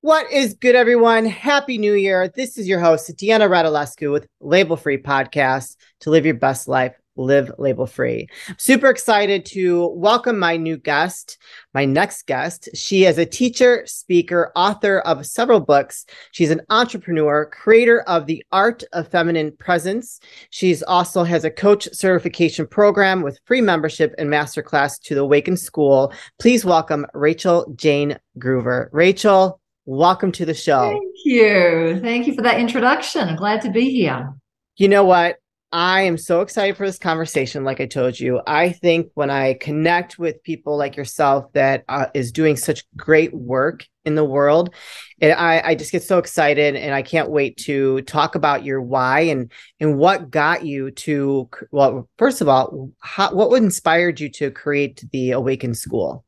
What is good, everyone? Happy New Year. This is your host, Deanna Radulescu with Label Free Podcast to live your best life, live label free. Super excited to welcome my new guest, my next guest. She is a teacher, speaker, author of several books. She's an entrepreneur, creator of the Art of Feminine Presence. She's also has a coach certification program with free membership and masterclass to the Awakened School. Please welcome Rachael Jayne Groover. Rachael, welcome to the show. Thank you. Thank you for that introduction. I'm glad to be here. You know what? I am so excited for this conversation. Like I told you, I think when I connect with people like yourself that uh, is doing such great work in the world, and I, I just get so excited, and I can't wait to talk about your why and and what got you to. Well, first of all, how, what inspired you to create the Awakened School?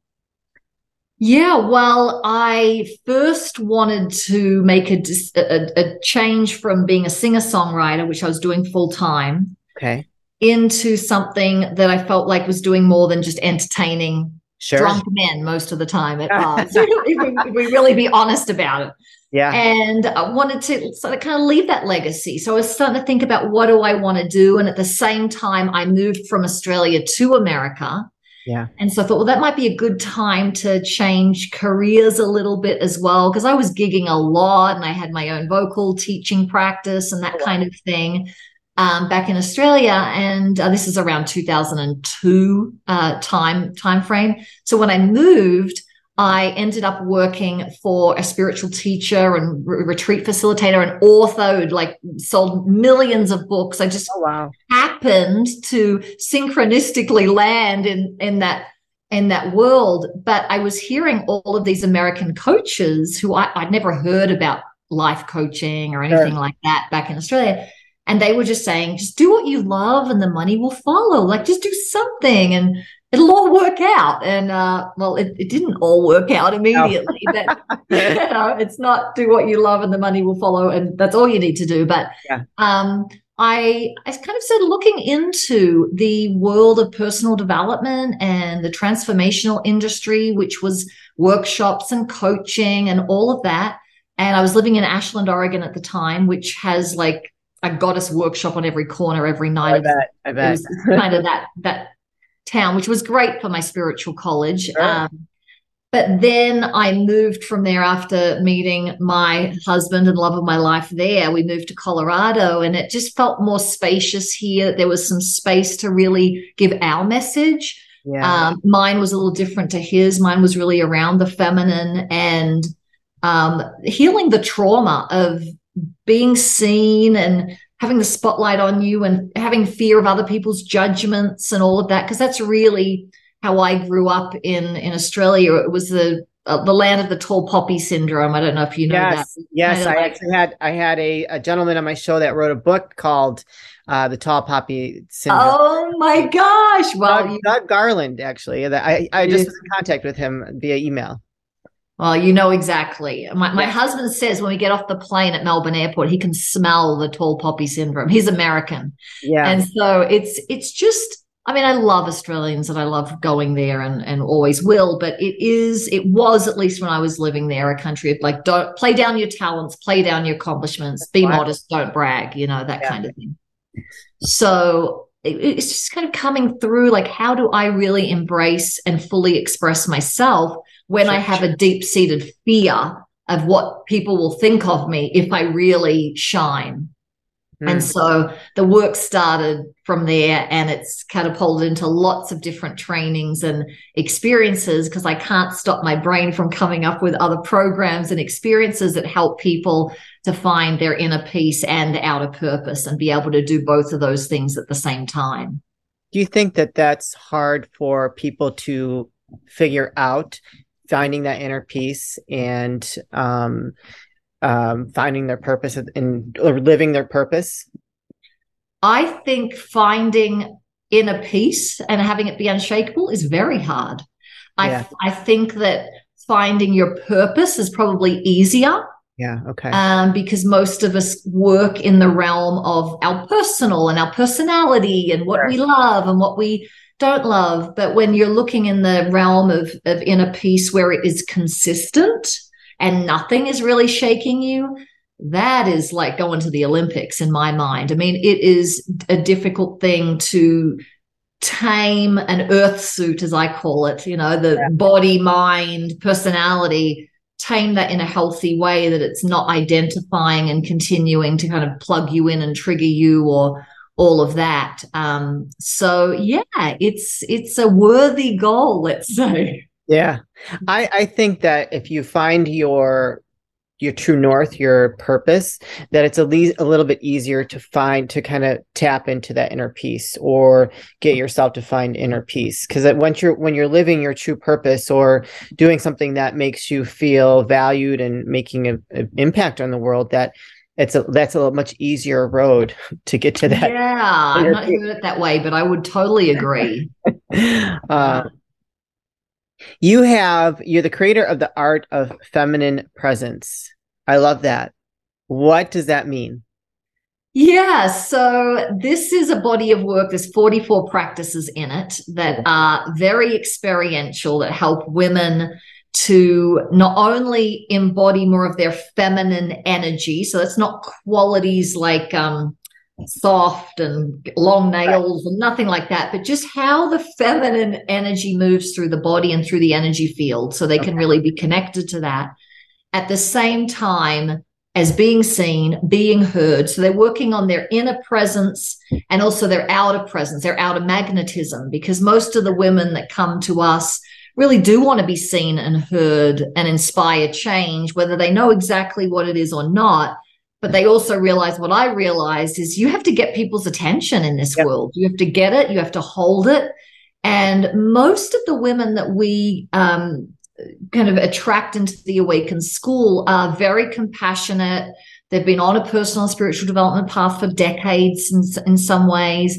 Yeah, well, I first wanted to make a, a, a change from being a singer songwriter, which I was doing full time, okay, into something that I felt like was doing more than just entertaining sure. drunk men most of the time at bars. if, we, if we really be honest about it. Yeah. And I wanted to sort of kind of leave that legacy. So I was starting to think about what do I want to do. And at the same time, I moved from Australia to America. Yeah. And so I thought, well, that might be a good time to change careers a little bit as well, because I was gigging a lot and I had my own vocal teaching practice and that oh, kind of thing um, back in Australia. And uh, this is around 2002 uh, time time frame. So when I moved, I ended up working for a spiritual teacher and re- retreat facilitator and author like sold millions of books. I just oh, wow. happened to synchronistically land in in that in that world. But I was hearing all of these American coaches who I, would never heard about life coaching or anything sure. like that back in Australia. And they were just saying, just do what you love and the money will follow. Like just do something. And it'll all work out. And uh, well, it, it didn't all work out immediately. No. that you know, it's not do what you love and the money will follow, and that's all you need to do. But yeah. um, I I kind of started looking into the world of personal development and the transformational industry, which was workshops and coaching and all of that. And I was living in Ashland, Oregon at the time, which has like a goddess workshop on every corner every night. I bet. I bet. It was kind of that that town, which was great for my spiritual college. Sure. Um, but then I moved from there after meeting my husband and love of my life there. We moved to Colorado and it just felt more spacious here. There was some space to really give our message. Yeah. Um, mine was a little different to his. Mine was really around the feminine and um, healing the trauma of being seen and having the spotlight on you and having fear of other people's judgments and all of that because that's really how I grew up in in Australia. It was the uh, the land of the tall poppy syndrome. I don't know if you know yes, that. Yes, I like, actually had I had a, a gentleman on my show that wrote a book called uh, the tall poppy syndrome. Oh my gosh! Well, Doug, Doug Garland actually. I I just was in contact with him via email. Well, you know exactly. My, my husband says when we get off the plane at Melbourne Airport, he can smell the tall poppy syndrome. He's American, yeah, and so it's it's just. I mean, I love Australians and I love going there and and always will. But it is it was at least when I was living there a country of like don't play down your talents, play down your accomplishments, be wow. modest, don't brag. You know that yeah. kind of thing. So it's just kind of coming through like how do i really embrace and fully express myself when sure, I have sure. a deep seated fear of what people will think of me if I really shine. Mm. And hmm. so the work started from there and it's catapulted into lots of different trainings and experiences because I can't stop my brain from coming up with other programs and experiences that help people to find their inner peace and outer purpose and be able to do both of those things at the same time. Do you think that that's hard for people to figure out finding that inner peace and um, um, finding their purpose and or living their purpose? I think finding inner peace and having it be unshakable is very hard. Yeah. I I think that finding your purpose is probably easier. Yeah. Okay. Um, because most of us work in the realm of our personal and our personality and what sure. we love and what we don't love. But when you're looking in the realm of, of inner peace where it is consistent and nothing is really shaking you, that is like going to the Olympics in my mind. I mean, it is a difficult thing to tame an earth suit, as I call it, you know, the yeah. body, mind, personality, tame that in a healthy way that it's not identifying and continuing to kind of plug you in and trigger you or all of that. Um, so yeah, it's it's a worthy goal, let's say. Yeah. I, I think that if you find your your true north, your purpose, that it's at least a little bit easier to find to kind of tap into that inner peace or get yourself to find inner peace. Because once you're when you're living your true purpose or doing something that makes you feel valued and making an impact on the world, that it's a that's a much easier road to get to that. Yeah, I'm not heard it that way, but I would totally agree. uh, you have you're the creator of the art of feminine presence. I love that. What does that mean? Yeah, so this is a body of work. There's 44 practices in it that are very experiential that help women to not only embody more of their feminine energy. So that's not qualities like um, soft and long nails right. and nothing like that, but just how the feminine energy moves through the body and through the energy field so they okay. can really be connected to that at the same time as being seen, being heard. So they're working on their inner presence and also their outer presence, their outer magnetism, because most of the women that come to us really do want to be seen and heard and inspire change, whether they know exactly what it is or not but they also realize what I realized is you have to get people's attention in this yep. world. You have to get it, you have to hold it. And most of the women that we um, kind of attract into the Awakened School are very compassionate. They've been on a personal spiritual development path for decades in, in some ways.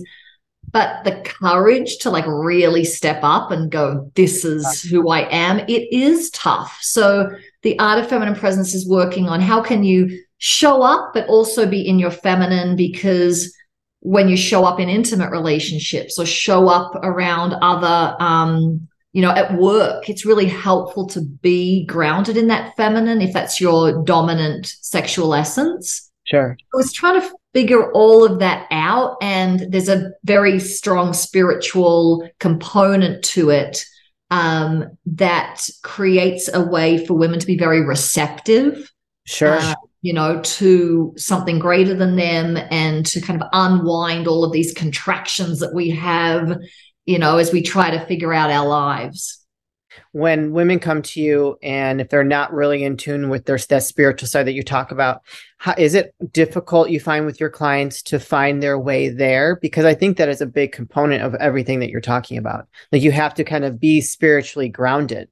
But the courage to like really step up and go, this is who I am, it is tough. So the art of feminine presence is working on how can you show up, but also be in your feminine because when you show up in intimate relationships or show up around other, um, you know, at work, it's really helpful to be grounded in that feminine if that's your dominant sexual essence. Sure. I was trying to figure all of that out, and there's a very strong spiritual component to it um, that creates a way for women to be very receptive. Sure. Uh, you know, to something greater than them and to kind of unwind all of these contractions that we have, you know, as we try to figure out our lives. When women come to you and if they're not really in tune with their that spiritual side that you talk about, how, is it difficult you find with your clients to find their way there? Because I think that is a big component of everything that you're talking about. Like you have to kind of be spiritually grounded.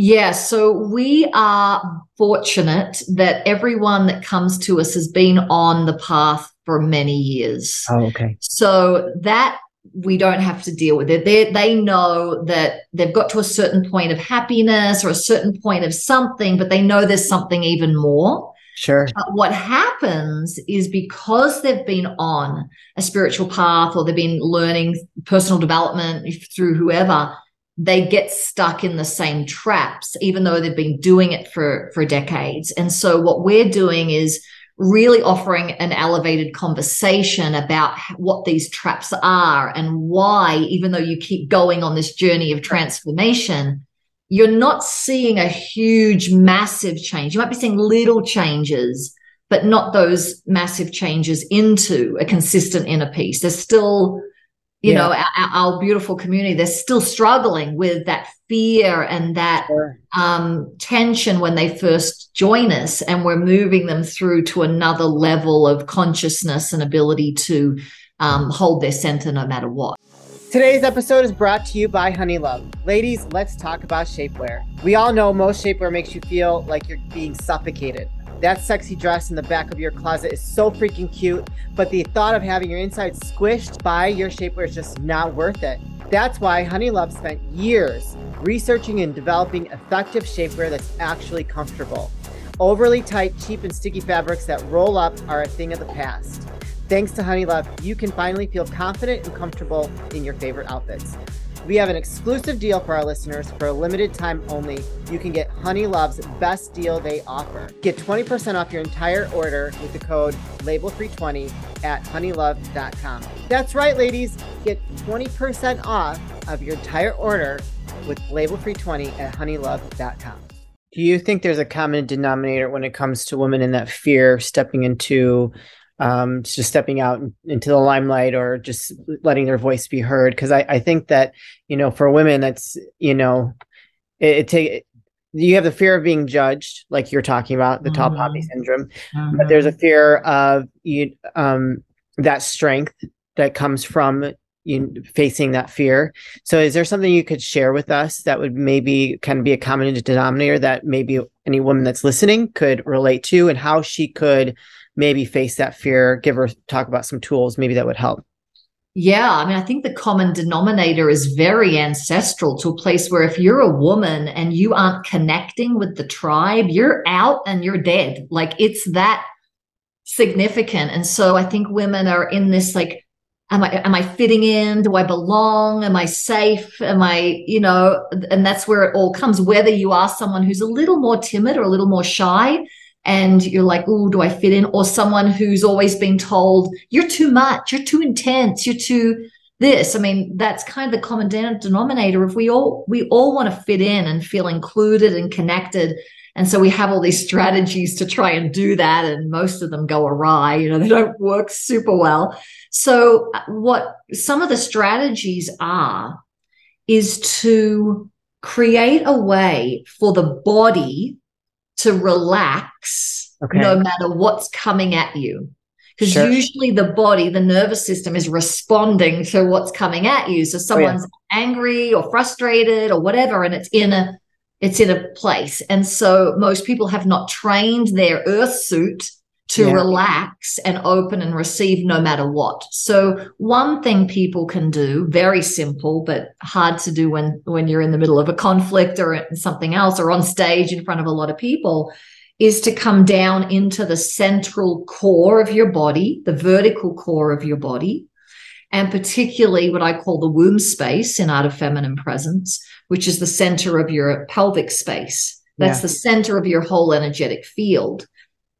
Yeah, so we are fortunate that everyone that comes to us has been on the path for many years. Oh, okay. So that we don't have to deal with it. They they know that they've got to a certain point of happiness or a certain point of something, but they know there's something even more. Sure. But what happens is because they've been on a spiritual path or they've been learning personal development through whoever, they get stuck in the same traps, even though they've been doing it for, for decades. And so what we're doing is really offering an elevated conversation about what these traps are and why, even though you keep going on this journey of transformation, you're not seeing a huge, massive change. You might be seeing little changes, but not those massive changes into a consistent inner peace. There's still you yeah. know our, our, beautiful community they're still struggling with that fear and that sure. um, tension when they first join us and we're moving them through to another level of consciousness and ability to um, hold their center no matter what Today's episode is brought to you by Honeylove. Ladies, let's talk about shapewear. We all know most shapewear makes you feel like you're being suffocated. That sexy dress in the back of your closet is so freaking cute, but the thought of having your insides squished by your shapewear is just not worth it. That's why Honeylove spent years researching and developing effective shapewear that's actually comfortable. Overly tight, cheap, and sticky fabrics that roll up are a thing of the past. Thanks to Honeylove, you can finally feel confident and comfortable in your favorite outfits. We have an exclusive deal for our listeners for a limited time only. You can get Honeylove's best deal they offer. Get 20% off your entire order with the code LABEL320 at honeylove.com. That's right, ladies. Get 20% off of your entire order with label320 at honeylove.com. Do you think there's a common denominator when it comes to women in that fear stepping into um, just stepping out into the limelight or just letting their voice be heard. Because I, I think that you know for women that's you know it, it take you have the fear of being judged, like you're talking about the mm-hmm. tall poppy syndrome, mm-hmm. but there's a fear of you um, that strength that comes from you facing that fear. So, is there something you could share with us that would maybe kind of be a common denominator that maybe any woman that's listening could relate to, and how she could maybe face that fear, give her talk about some tools maybe that would help. Yeah, I mean, I think the common denominator is very ancestral to a place where if you're a woman and you aren't connecting with the tribe, you're out and you're dead. Like it's that significant. And so I think women are in this like, am I am I fitting in? Do I belong? Am I safe? Am I, you know, and that's where it all comes. Whether you are someone who's a little more timid or a little more shy, and you're like, oh, do I fit in? Or someone who's always been told, you're too much, you're too intense, you're too this. I mean, that's kind of the common denominator. If we all we all want to fit in and feel included and connected. And so we have all these strategies to try and do that, and most of them go awry. You know, they don't work super well. So, uh, what some of the strategies are is to create a way for the body to relax okay. no matter what's coming at you. Because sure. usually the body, the nervous system is responding to what's coming at you. So someone's oh, yeah. angry or frustrated or whatever, and it's in a it's in a place. And so most people have not trained their earth suit to yeah. relax and open and receive no matter what. So one thing people can do, very simple but hard to do when when you're in the middle of a conflict or something else or on stage in front of a lot of people is to come down into the central core of your body, the vertical core of your body, and particularly what I call the womb space in Art of Feminine Presence, which is the center of your pelvic space. That's yeah. the center of your whole energetic field.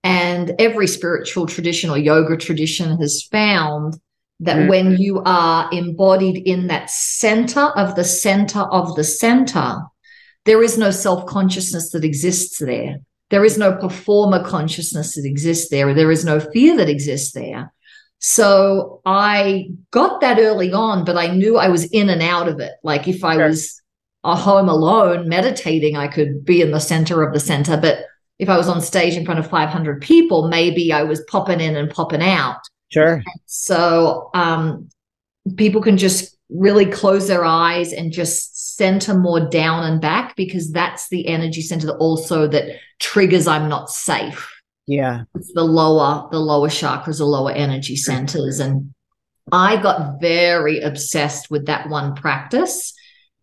And every spiritual tradition or yoga tradition has found that mm-hmm. when you are embodied in that center of the center of the center, there is no self consciousness that exists there. There is no performer consciousness that exists there. There is no fear that exists there. So I got that early on, but I knew I was in and out of it. Like if I sure. was a home alone meditating, I could be in the center of the center. But if I was on stage in front of 500 people, maybe I was popping in and popping out. Sure. So um, people can just really close their eyes and just center more down and back because that's the energy center that also that triggers I'm not safe. Yeah. It's the lower, the lower chakras, the lower energy centers. And I got very obsessed with that one practice.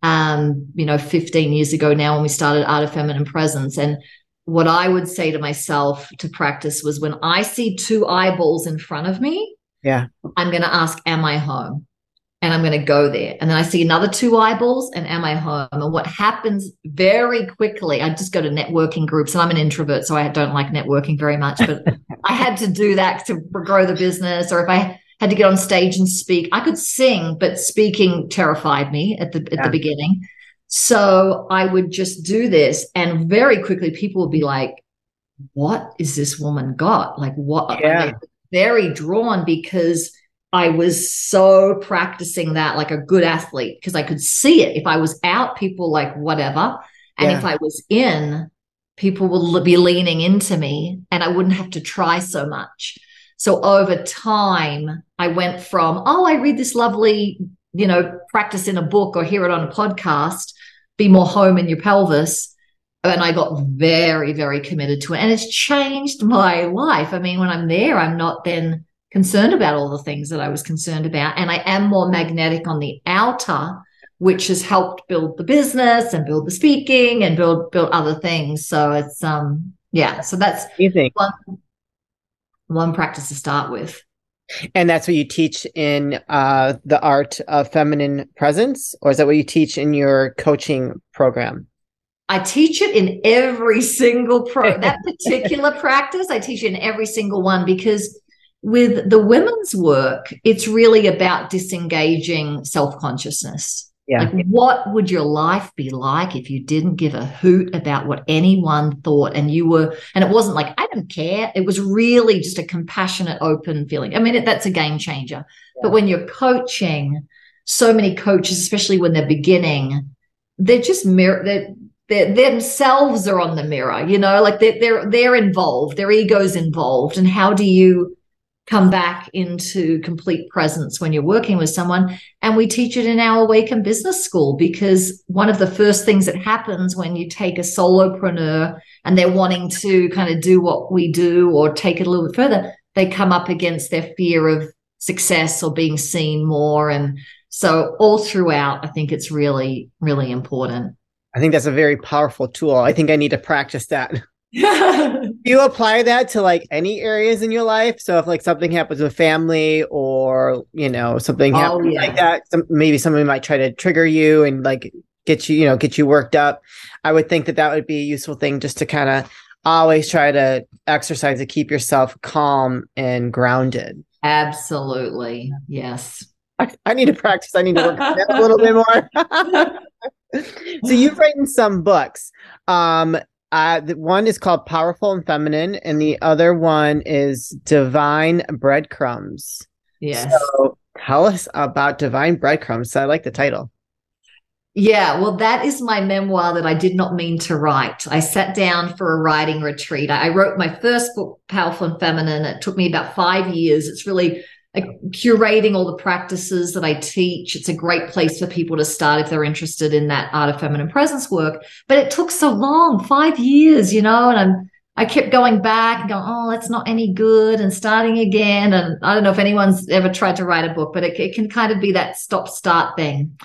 Um, you know, 15 years ago now when we started Art of Feminine Presence. And what I would say to myself to practice was when I see two eyeballs in front of me, yeah, I'm going to ask, Am I home? And I'm going to go there. And then I see another two eyeballs, and am I home? And what happens very quickly, I just go to networking groups, and I'm an introvert, so I don't like networking very much, but I had to do that to grow the business. Or if I had to get on stage and speak, I could sing, but speaking terrified me at the at yeah. the beginning. So I would just do this, and very quickly people would be like, "What is this woman got? Like, what?" Yeah. Very drawn because I was so practicing that like a good athlete because I could see it. If I was out, people like whatever, and yeah. if I was in, people would be leaning into me, and I wouldn't have to try so much. So over time, I went from, oh, I read this lovely, you know, practice in a book or hear it on a podcast be more home in your pelvis. And I got very, very committed to it. And it's changed my life. I mean, when I'm there, I'm not then concerned about all the things that I was concerned about. And I am more magnetic on the outer, which has helped build the business and build the speaking and build build other things. So it's um yeah, so that's think one one practice to start with. And that's what you teach in uh, the art of feminine presence, or is that what you teach in your coaching program? I teach it in every single pro that particular practice. I teach it in every single one because with the women's work, it's really about disengaging self consciousness. Yeah. Like, what would your life be like if you didn't give a hoot about what anyone thought and you were, and it wasn't like, I don't care. It was really just a compassionate, open feeling. I mean, it, that's a game changer. Yeah. But when you're coaching, so many coaches, especially when they're beginning, they're just mirror, they're, they themselves are on the mirror, you know, like they're, they're, they're involved, their ego's involved. And how do you, come back into complete presence when you're working with someone. And we teach it in our Awaken Business School because one of the first things that happens when you take a solopreneur and they're wanting to kind of do what we do or take it a little bit further, they come up against their fear of success or being seen more. And so all throughout, I think it's really, really important. I think that's a very powerful tool. I think I need to practice that. You apply that to like any areas in your life? So if like something happens with family or you know something oh, happens yeah. like that, some, maybe somebody might try to trigger you and like get you you know get you worked up. I would think that that would be a useful thing just to kind of always try to exercise to keep yourself calm and grounded. Absolutely, yes. I, I need to practice. I need to work a little bit more. so you've written some books. Um, uh, the one is called Powerful and Feminine, and the other one is Divine Breadcrumbs. Yes. So tell us about Divine Breadcrumbs. I like the title. Yeah, well, that is my memoir that I did not mean to write. I sat down for a writing retreat. I wrote my first book, Powerful and Feminine. It took me about five years. It's really curating all the practices that I teach. It's a great place for people to start if they're interested in that art of feminine presence work. But it took so long, five years, you know, and I'm I kept going back and going, oh, that's not any good, and starting again. And I don't know if anyone's ever tried to write a book, but it, it can kind of be that stop start thing.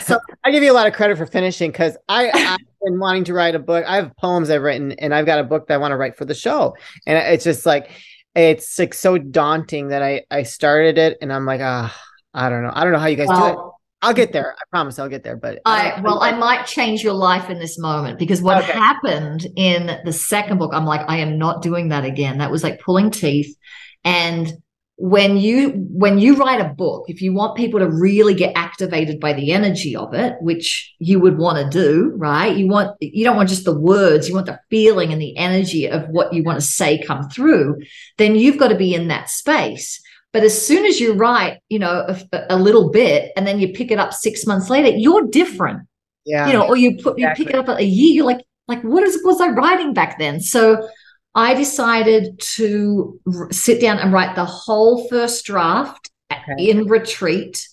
So I give you a lot of credit for finishing because I, I've been wanting to write a book. I have poems I've written, and I've got a book that I want to write for the show. And it's just like it's like so daunting that I I started it and I'm like ah I don't know I don't know how you guys well, do it. I'll get there. I promise I'll get there. But I, well, I might change your life in this moment because what okay. happened in the second book, I'm like, I am not doing that again. That was like pulling teeth. And when you when you write a book if you want people to really get activated by the energy of it which you would want to do right? You want you don't want just the words you want the feeling and the energy of what you want to say come through then you've got to be in that space. But as soon as you write you know a, a little bit and then you pick it up 6 months later you're different. Yeah. You know or you put exactly. you pick it up a year you're like like what is was i writing back then? So I decided to r- sit down and write the whole first draft okay. in retreat,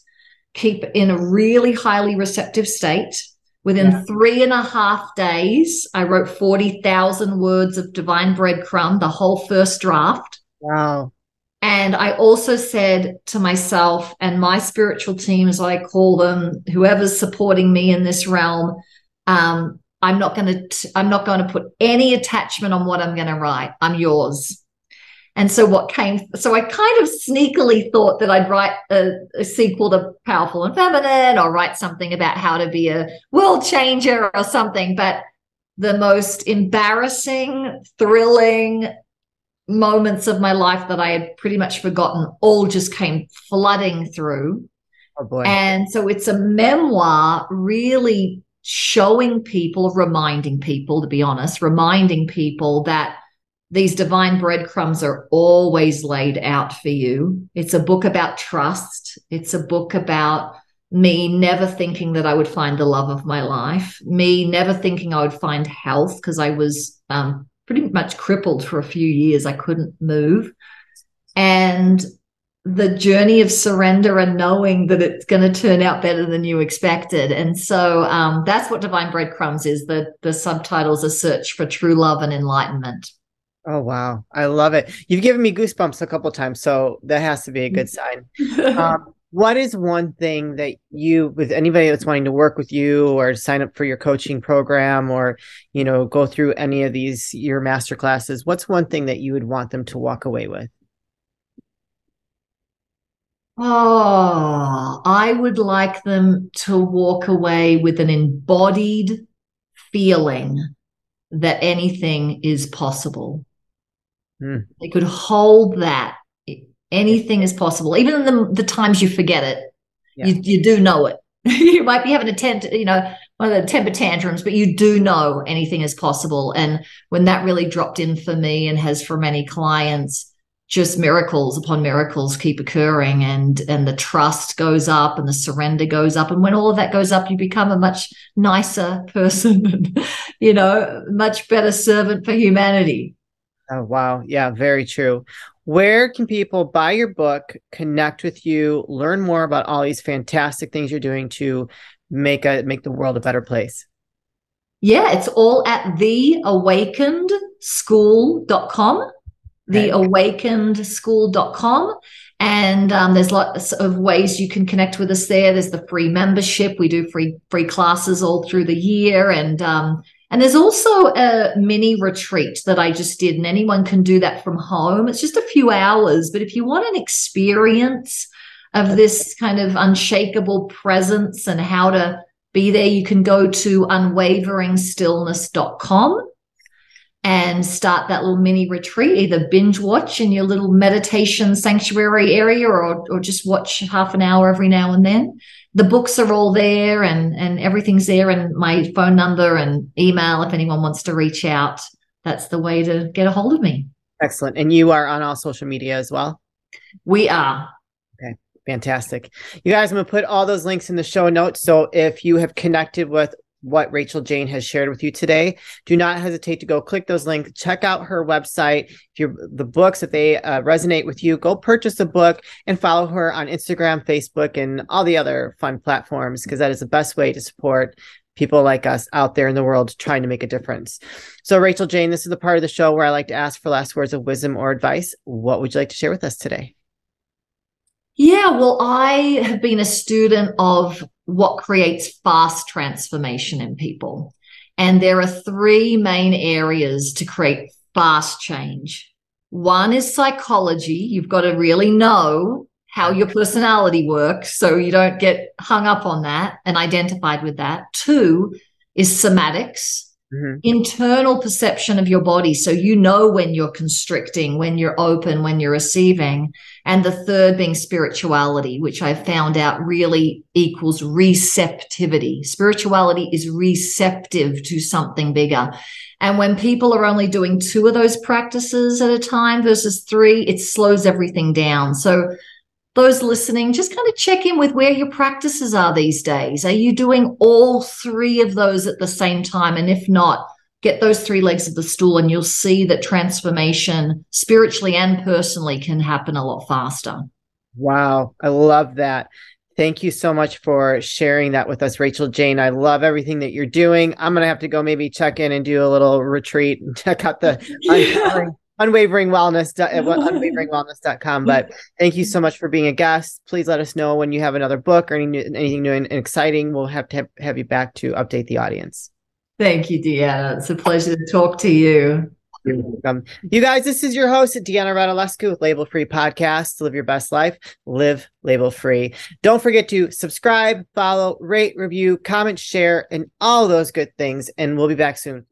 keep in a really highly receptive state. Within yeah. three and a half days, I wrote 40,000 words of divine breadcrumb, the whole first draft. Wow. And I also said to myself and my spiritual team, as I call them, whoever's supporting me in this realm, um, I'm not going to, I'm not going to put any attachment on what I'm going to write. I'm yours. And so what came, so I kind of sneakily thought that I'd write a, a, sequel to Powerful and Feminine or write something about how to be a world changer or something. But the most embarrassing, thrilling moments of my life that I had pretty much forgotten all just came flooding through. Oh boy. And so it's a memoir really showing people, reminding people, to be honest, reminding people that these divine breadcrumbs are always laid out for you. It's a book about trust. It's a book about me never thinking that I would find the love of my life, me never thinking I would find health because I was um, pretty much crippled for a few years. I couldn't move. And the journey of surrender and knowing that it's going to turn out better than you expected. And so um, that's what Divine Breadcrumbs is. The the subtitles a search for true love and enlightenment. Oh wow, I love it. You've given me goosebumps a couple times, so that has to be a good sign. um, what is one thing that you, with anybody that's wanting to work with you or sign up for your coaching program or you know go through any of these your master classes? What's one thing that you would want them to walk away with? Oh, I would like them to walk away with an embodied feeling that anything is possible. Mm. They could hold that. Anything is possible, even the, the times you forget it. Yeah. You, you do know it. you might be having a tent, you know, one of the temper tantrums, but you do know anything is possible. And when that really dropped in for me and has for many clients, just miracles upon miracles keep occurring and and the trust goes up and the surrender goes up. And when all of that goes up you become a much nicer person and you know much better servant for humanity. Oh wow. Yeah very true. Where can people buy your book connect with you learn more about all these fantastic things you're doing to make a make the world a better place? Yeah it's all at theawakenedschool.com theawakenedschool.com. And um, there's lots of ways you can connect with us there. There's the free membership. We do free free classes all through the year, and um, and there's also a mini retreat that I just did, and anyone can do that from home. It's just a few hours, but if you want an experience of this kind of unshakable presence and how to be there, you can go to unwaveringstillness.com and start that little mini retreat, either binge watch in your little meditation sanctuary area or, or just watch half an hour every now and then. The books are all there and, and everything's there and my phone number and email if anyone wants to reach out. That's the way to get a hold of me. Excellent. And you are on all social media as well? We are. Okay. Fantastic. You guys, I'm going to put all those links in the show notes. So if you have connected with what Rachael Jayne has shared with you today. Do not hesitate to go click those links, check out her website. If you're the books, if they uh, resonate with you, go purchase a book and follow her on Instagram, Facebook, and all the other fun platforms because that is the best way to support people like us out there in the world trying to make a difference. So, Rachael Jayne, this is the part of the show where I like to ask for last words of wisdom or advice. What would you like to share with us today? Yeah, well, I have been a student of what creates fast transformation in people. And there are three main areas to create fast change. One is psychology. You've got to really know how your personality works so you don't get hung up on that and identified with that. Two is somatics mm-hmm. internal perception of your body. So you know when you're constricting, when you're open, when you're receiving. And the third being spirituality, which I found out really equals receptivity. Spirituality is receptive to something bigger. And when people are only doing two of those practices at a time versus three, it slows everything down. So those listening, just kind of check in with where your practices are these days. Are you doing all three of those at the same time? And if not, get those three legs of the stool and you'll see that transformation spiritually and personally can happen a lot faster. Wow. I love that. Thank you so much for sharing that with us, Rachael Jayne. I love everything that you're doing. I'm going to have to go maybe check in and do a little retreat and check out the unwavering wellness uh, unwaveringwellness.com but thank you so much for being a guest please let us know when you have another book or any, anything new and exciting we'll have to have, you back to update the audience thank you deanna it's a pleasure to talk to you you're welcome. You guys, this is your host, Deanna Radulescu with Label Free Podcast. To live your best life, live label free. Don't forget to subscribe, follow, rate, review, comment, share, and all those good things. And we'll be back soon.